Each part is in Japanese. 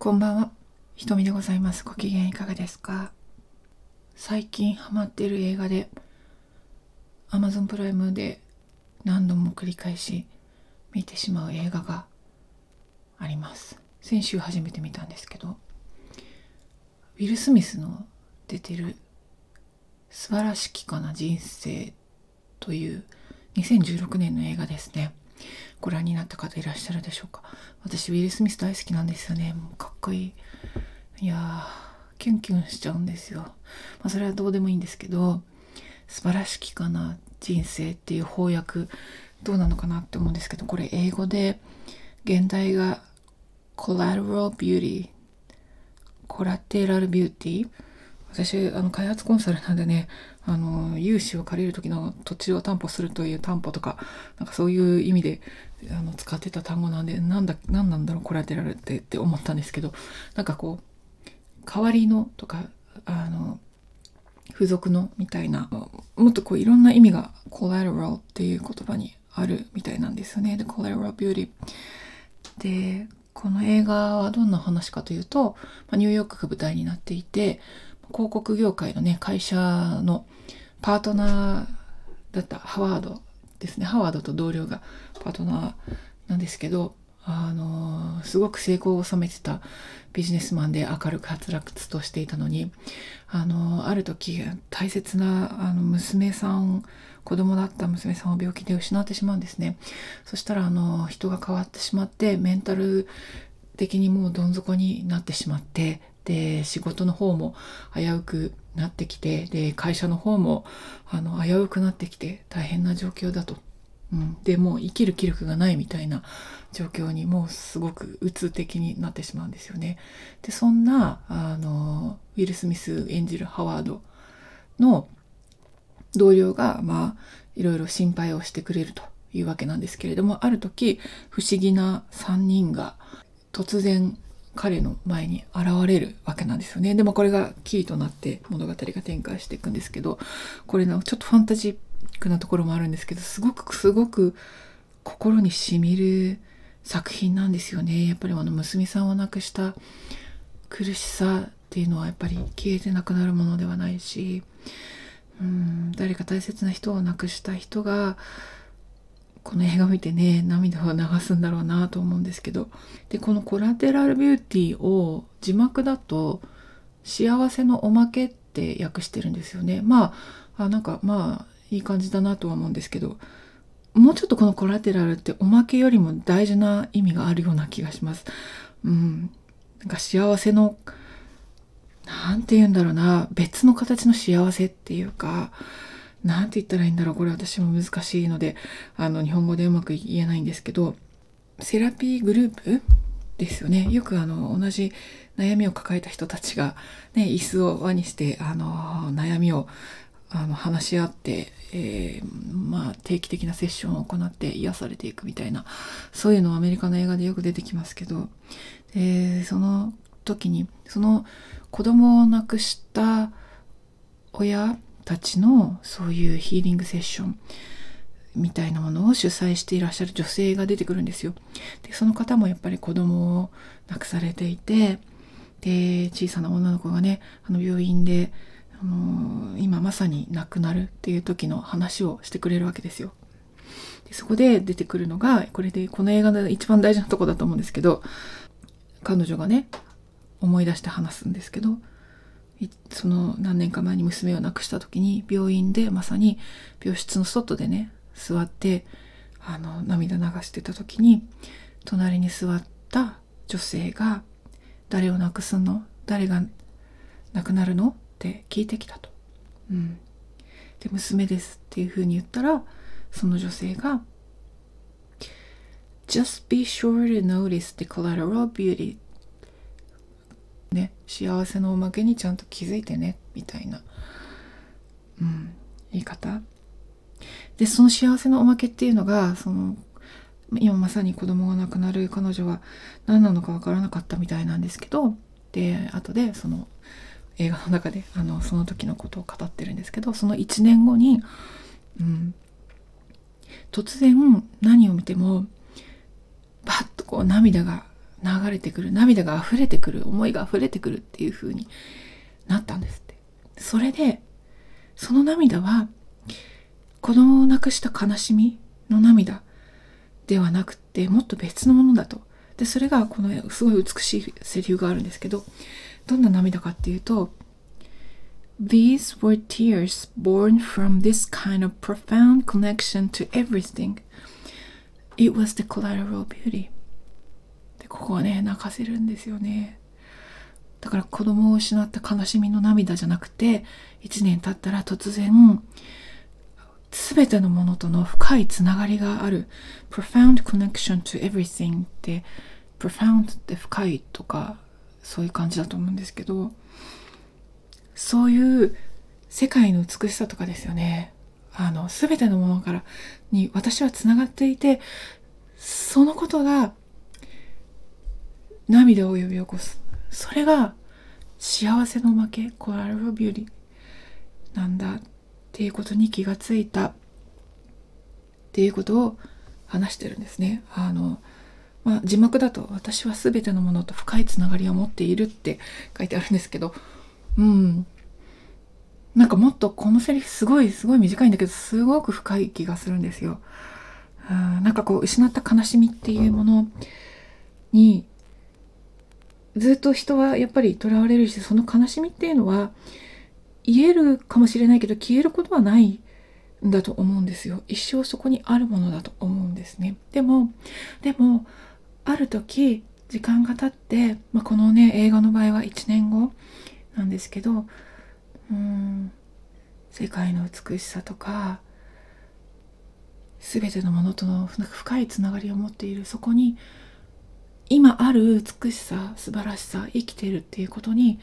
こんばんは。ひとみでございます。ご機嫌いかがですか？最近ハマってる映画で Amazon プライムで何度も繰り返し見てしまう映画があります。先週初めて見たんですけど、ウィル・スミスの出てる素晴らしきかな人生という2016年の映画ですね。ご覧になった方いらっしゃるでしょうか？私ウィル・スミス大好きなんですよね。もうかっこいい。いやーキュンキュンしちゃうんですよ、まあ、それはどうでもいいんですけど素晴らしきかな人生っていう翻訳。どうなのかなって思うんですけどこれ英語で現代が Collateral Beauty コラテラルビューティー私あの開発コンサルなんでねあの融資を借りる時の土地を担保するという担保とかなんかそういう意味であの使ってた単語なんでなんだ何なんだろうコラテラルってって思ったんですけどなんかこう代わりのとかあの付属のみたいなもっとこういろんな意味が collateral っていう言葉にあるみたいなんですよね。で collateral beauty でこの映画はどんな話かというと、まあ、ニューヨークが舞台になっていて広告業界のね会社のパートナーだったハワードですね。ハワードと同僚がパートナーなんですけどあのすごく成功を収めてたビジネスマンで明るくはつらつとしていたのにあのある時大切なあの娘さん子供だった娘さんを病気で失ってしまうんですね。そしたらあの人が変わってしまってメンタル的にもうどん底になってしまってで仕事の方も危うくなってきてで会社の方もあの危うくなってきて大変な状況だと、うん、でもう生きる気力がないみたいな状況にもうすごく鬱的になってしまうんですよね。でそんなあのウィル・スミス演じるハワードの同僚がまあいろいろ心配をしてくれるというわけなんですけれどもある時不思議な3人が突然彼の前に現れるわけなんですよね。でもこれがキーとなって物語が展開していくんですけど、これのちょっとファンタジックなところもあるんですけど、すごくすごく心にしみる作品なんですよね。やっぱりあの娘さんを亡くした苦しさっていうのはやっぱり消えてなくなるものではないし、うん誰か大切な人を亡くした人がこの映画を見てね涙を流すんだろうなと思うんですけど。でこのコラテラルビューティーを字幕だと幸せのおまけって訳してるんですよね。まああなんかまあいい感じだなとは思うんですけど。もうちょっとこのコラテラルっておまけよりも大事な意味があるような気がします。うん。なんか幸せのなんて言うんだろうな。別の形の幸せっていうか。なんて言ったらいいんだろう。これ私も難しいのであの日本語でうまく言えないんですけどセラピーグループですよね。よくあの同じ悩みを抱えた人たちが、ね、椅子を輪にしてあの悩みをあの話し合って、えー、まあ、定期的なセッションを行って癒されていくみたいなそういうのアメリカの映画でよく出てきますけどでその時にその子供を亡くした親たちのそういうヒーリングセッションみたいなものを主催していらっしゃる女性が出てくるんですよ。でその方もやっぱり子供を亡くされていてで小さな女の子がねあの病院で、あのー、今まさに亡くなるっていう時の話をしてくれるわけですよ。でそこで出てくるのがこれでこの映画の一番大事なとこだと思うんですけど彼女がね思い出して話すんですけどその何年か前に娘を亡くした時に病院でまさに病室の外でね座ってあの涙流してた時に隣に座った女性が「誰を亡くすの？誰が亡くなるの?」って聞いてきたと。うん、で娘ですっていうふうに言ったらその女性が「Just be sure to notice the collateral beauty」ね、幸せのおまけにちゃんと気づいてねみたいな、うん、言い方。でその幸せのおまけっていうのがその今まさに子供が亡くなる彼女は何なのか分からなかったみたいなんですけどで後でその映画の中であのその時のことを語ってるんですけどその1年後に、うん、突然何を見てもバッとこう涙が流れてくる涙が溢れてくる思いが溢れてくるっていう風になったんですってそれでその涙は子供を亡くした悲しみの涙ではなくてもっと別のものだとでそれがこのすごい美しいセリフがあるんですけどどんな涙かっていうと These were tears born from this kind of profound connection to everything. It was the collateral beauty. ここはね泣かせるんですよね。だから子供を失った悲しみの涙じゃなくて1年経ったら突然全てのものとの深いつながりがある profound connection to everything って profound って深いとかそういう感じだと思うんですけどそういう世界の美しさとかですよね。あの全てのものからに私はつながっていてそのことが涙を呼び起こすそれが幸せの負けコラルビューリーなんだっていうことに気がついたっていうことを話してるんですね。あのまあ、字幕だと「私は全てのものと深いつながりを持っている」って書いてあるんですけどうんなんかもっとこのセリフすごいすごい短いんだけどすごく深い気がするんですよ。うんなんかこう失った悲しみっていうものにずっと人はやっぱりとらわれるしその悲しみっていうのは言えるかもしれないけど消えることはないんだと思うんですよ。一生そこにあるものだと思うんですね。でもでもある時時間が経って、まあ、このね映画の場合は1年後なんですけどうん世界の美しさとか全てのものとの深いつながりを持っているそこに今ある美しさ素晴らしさ生きてるっていうことに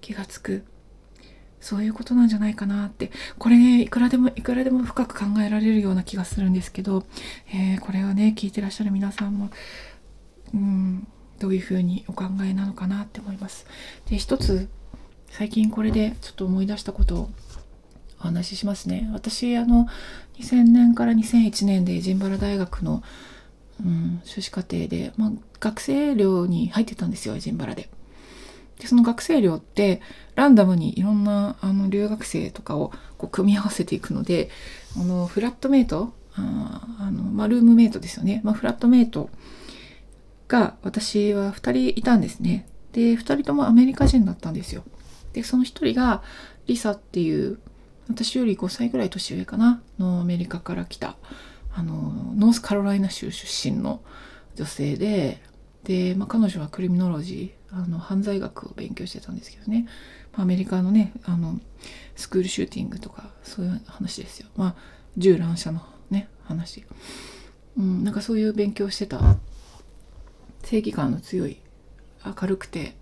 気がつくそういうことなんじゃないかなってこれねいくらでもいくらでも深く考えられるような気がするんですけど、えー、これをね聞いてらっしゃる皆さんもうんどういうふうにお考えなのかなって思います。で一つ最近これでちょっと思い出したことをお話ししますね。私あの2000年から2001年でジンバラ大学の、うん、修士課程で、まあ、学生寮に入ってたんですよエジンバラで。でその学生寮ってランダムにいろんなあの留学生とかをこう組み合わせていくのであのフラットメイトああの、まあ、ルームメイトですよね、まあ、フラットメイトが私は2人いたんですねで2人ともアメリカ人だったんですよでその1人がリサっていう私より5歳ぐらい年上かなのアメリカから来たあのノースカロライナ州出身の女性でで、まあ、彼女はクリミノロジーあの犯罪学を勉強してたんですけどね、まあ、アメリカのねあのスクールシューティングとかそういう話ですよ。まあ銃乱射のね話、うん、なんかそういう勉強してた。正義感の強い明るくて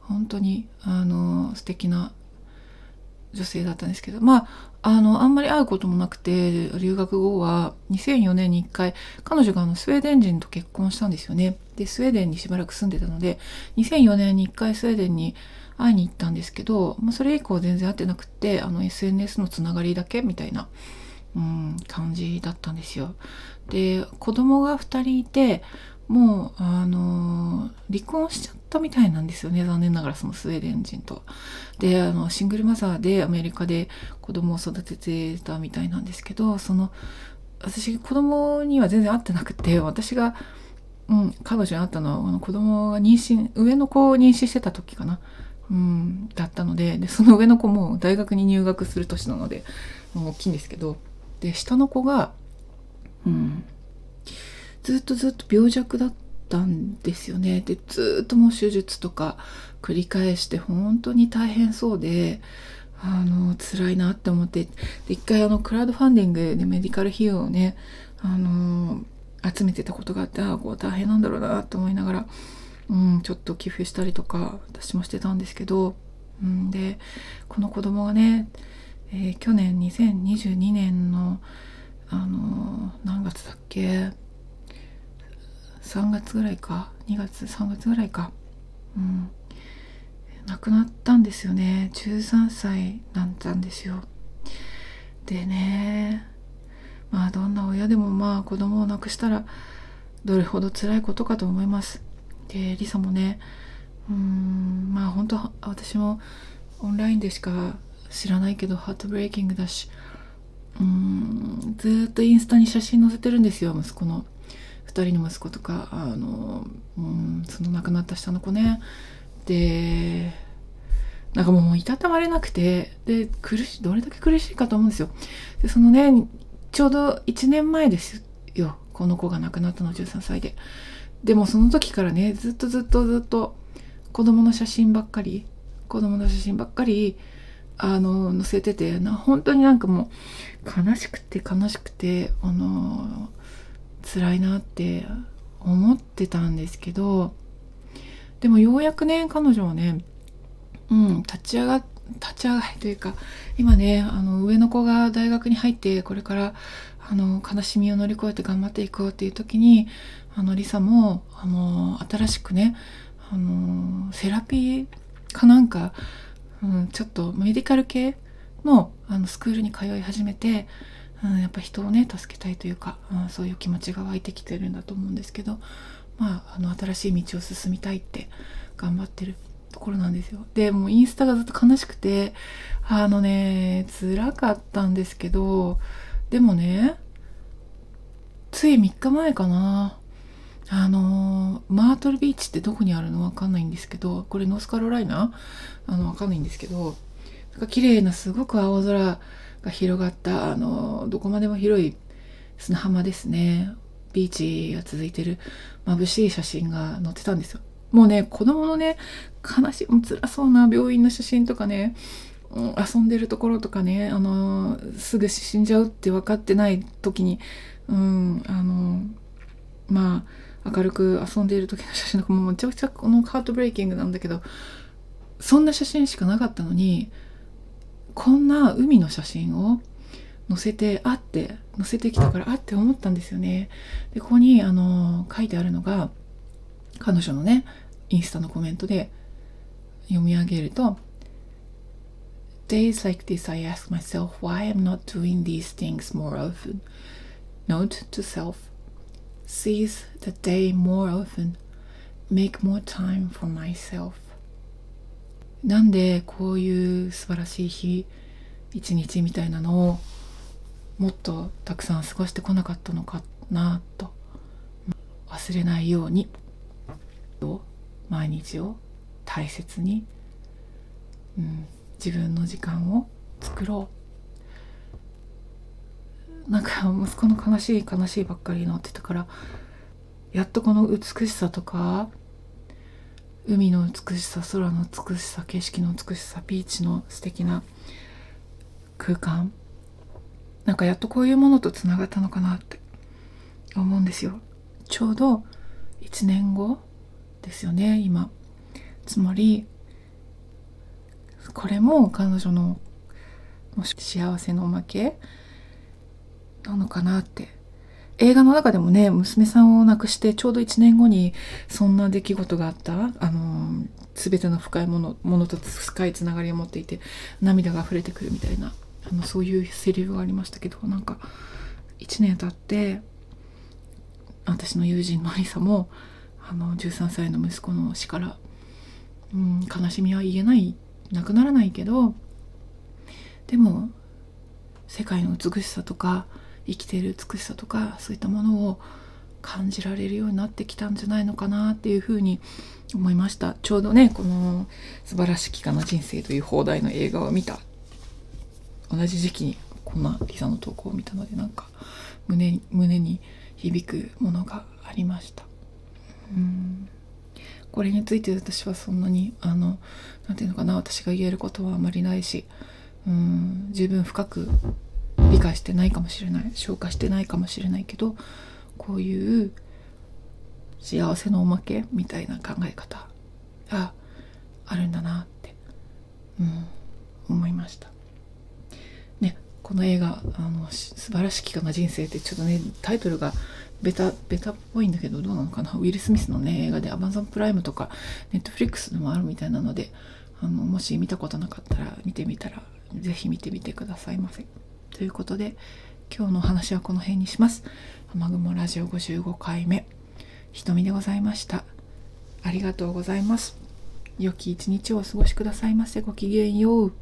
本当にあの素敵な女性だったんですけどまああのあんまり会うこともなくて留学後は2004年に1回彼女があのスウェーデン人と結婚したんですよね。でスウェーデンにしばらく住んでたので2004年に1回スウェーデンに会いに行ったんですけど、まあ、それ以降全然会ってなくてあの SNS のつながりだけみたいな、うん、感じだったんですよ。で子供が2人いてもうあの離婚しちゃったみたいなんですよね残念ながらそのスウェーデン人と。であのシングルマザーでアメリカで子供を育ててたみたいなんですけどその私子供には全然会ってなくて私が、うん、彼女に会ったのはあの子供が妊娠上の子を妊娠してた時かな。うん、だったのででその上の子も大学に入学する年なので大きいんですけどで下の子が、うん、ずっとずっと病弱だったんですよね。でずっともう手術とか繰り返して本当に大変そうであの辛いなって思って。で一回あのクラウドファンディングでメディカル費用をねあの集めてたことがあってああこう大変なんだろうなと思いながら、うん、ちょっと寄付したりとか私もしてたんですけど、うん、でこの子供がね、えー、去年2022年のあの何月だっけ？3月ぐらいか？2月？3月ぐらいか？うん。亡くなったんですよね。13歳なんたんですよ。でねまあどんな親でもまあ子供を亡くしたらどれほど辛いことかと思います。でリサもねうんまあ本当私もオンラインでしか知らないけどハートブレイキングだしうんずっとインスタに写真載せてるんですよ息子の。2人の息子とかあのうんその亡くなった下の子ね。でなんかもういたたまれなくてで苦しいどれだけ苦しいかと思うんですよ。でそのねちょうど1年前ですよ。この子が亡くなったの13歳で。でもその時からねずっとずっとずっと子供の写真ばっかり子供の写真ばっかりあの載せててな本当になんかもう悲しくて悲しくてあの辛いなって思ってたんですけどでもようやくね彼女はねうん立ち上が立ち上がりというか今ねあの上の子が大学に入ってこれからあの悲しみを乗り越えて頑張っていこうっていう時にあのリサもあの新しくねあのセラピーかなんか、うん、ちょっとメディカル系のあのスクールに通い始めて、うん、やっぱ人をね助けたいというか、うん、そういう気持ちが湧いてきてるんだと思うんですけどまああの新しい道を進みたいって頑張ってるところなんですよ。でもうインスタがずっと悲しくてあのね辛かったんですけどでもねつい3日前かなあのマートルビーチってどこにあるのわかんないんですけどこれノースカロライナ？あのわかんないんですけどなんか綺麗なすごく青空が広がったあのどこまでも広い砂浜ですね。ビーチが続いてる眩しい写真が載ってたんですよ。もうね子供のね悲しい辛そうな病院の写真とかね、遊んでるところとかねあのすぐ死んじゃうって分かってない時にうんあのまあ明るく遊んでいる時の写真とかもめちゃくちゃこのハートブレイキングなんだけどそんな写真しかなかったのにこんな海の写真を載せてあって載せてきたからあって思ったんですよねでここにあの書いてあるのが彼女のねインスタのコメントで読み上げると Days like this I ask myself why I'm not doing these things more often. Note to self seize the day more often, make more time for myself なんでこういう素晴らしい日一日みたいなのをもっとたくさん過ごしてこなかったのかなと。忘れないように毎日を大切に、うん、自分の時間を作ろう。なんか息子の悲しい悲しいばっかりになってたからやっとこの美しさとか海の美しさ空の美しさ景色の美しさビーチの素敵な空間。なんかやっとこういうものとつながったのかなって思うんですよ。ちょうど1年後ですよね今。つまりこれも彼女の幸せのおまけなのかなって映画の中でもね娘さんを亡くしてちょうど1年後にそんな出来事があったあの全ての深いものものと深いつながりを持っていて涙が溢れてくるみたいなあのそういうセリフがありましたけどなんか1年経って私の友人のリサもあの13歳の息子の死から、うん、悲しみは言えないなくならないけどでも世界の美しさとか生きている美しさとかそういったものを感じられるようになってきたんじゃないのかなっていうふうに思いました。ちょうどねこの「素晴らしきかな人生」という放題の映画を見た同じ時期にこんなリサの投稿を見たのでなんか胸に胸に響くものがありました。うん。これについて私はそんなにあの何て言うのかな私が言えることはあまりないしうん十分深く理解してないかもしれない消化してないかもしれないけどこういう幸せのおまけみたいな考え方があるんだなって、うん、思いました。ねこの映画あの「素晴らしきかな人生」ってちょっとねタイトルがベタベタっぽいんだけどどうなのかな？ウィル・スミスのね映画で Amazon プライムとか Netflix でもあるみたいなのであのもし見たことなかったら見てみたら是非見てみてくださいませ。ということで今日のお話はこの辺にします。雨雲ラジオ55回目瞳でございました。ありがとうございます良き一日をお過ごしくださいませごきげんよう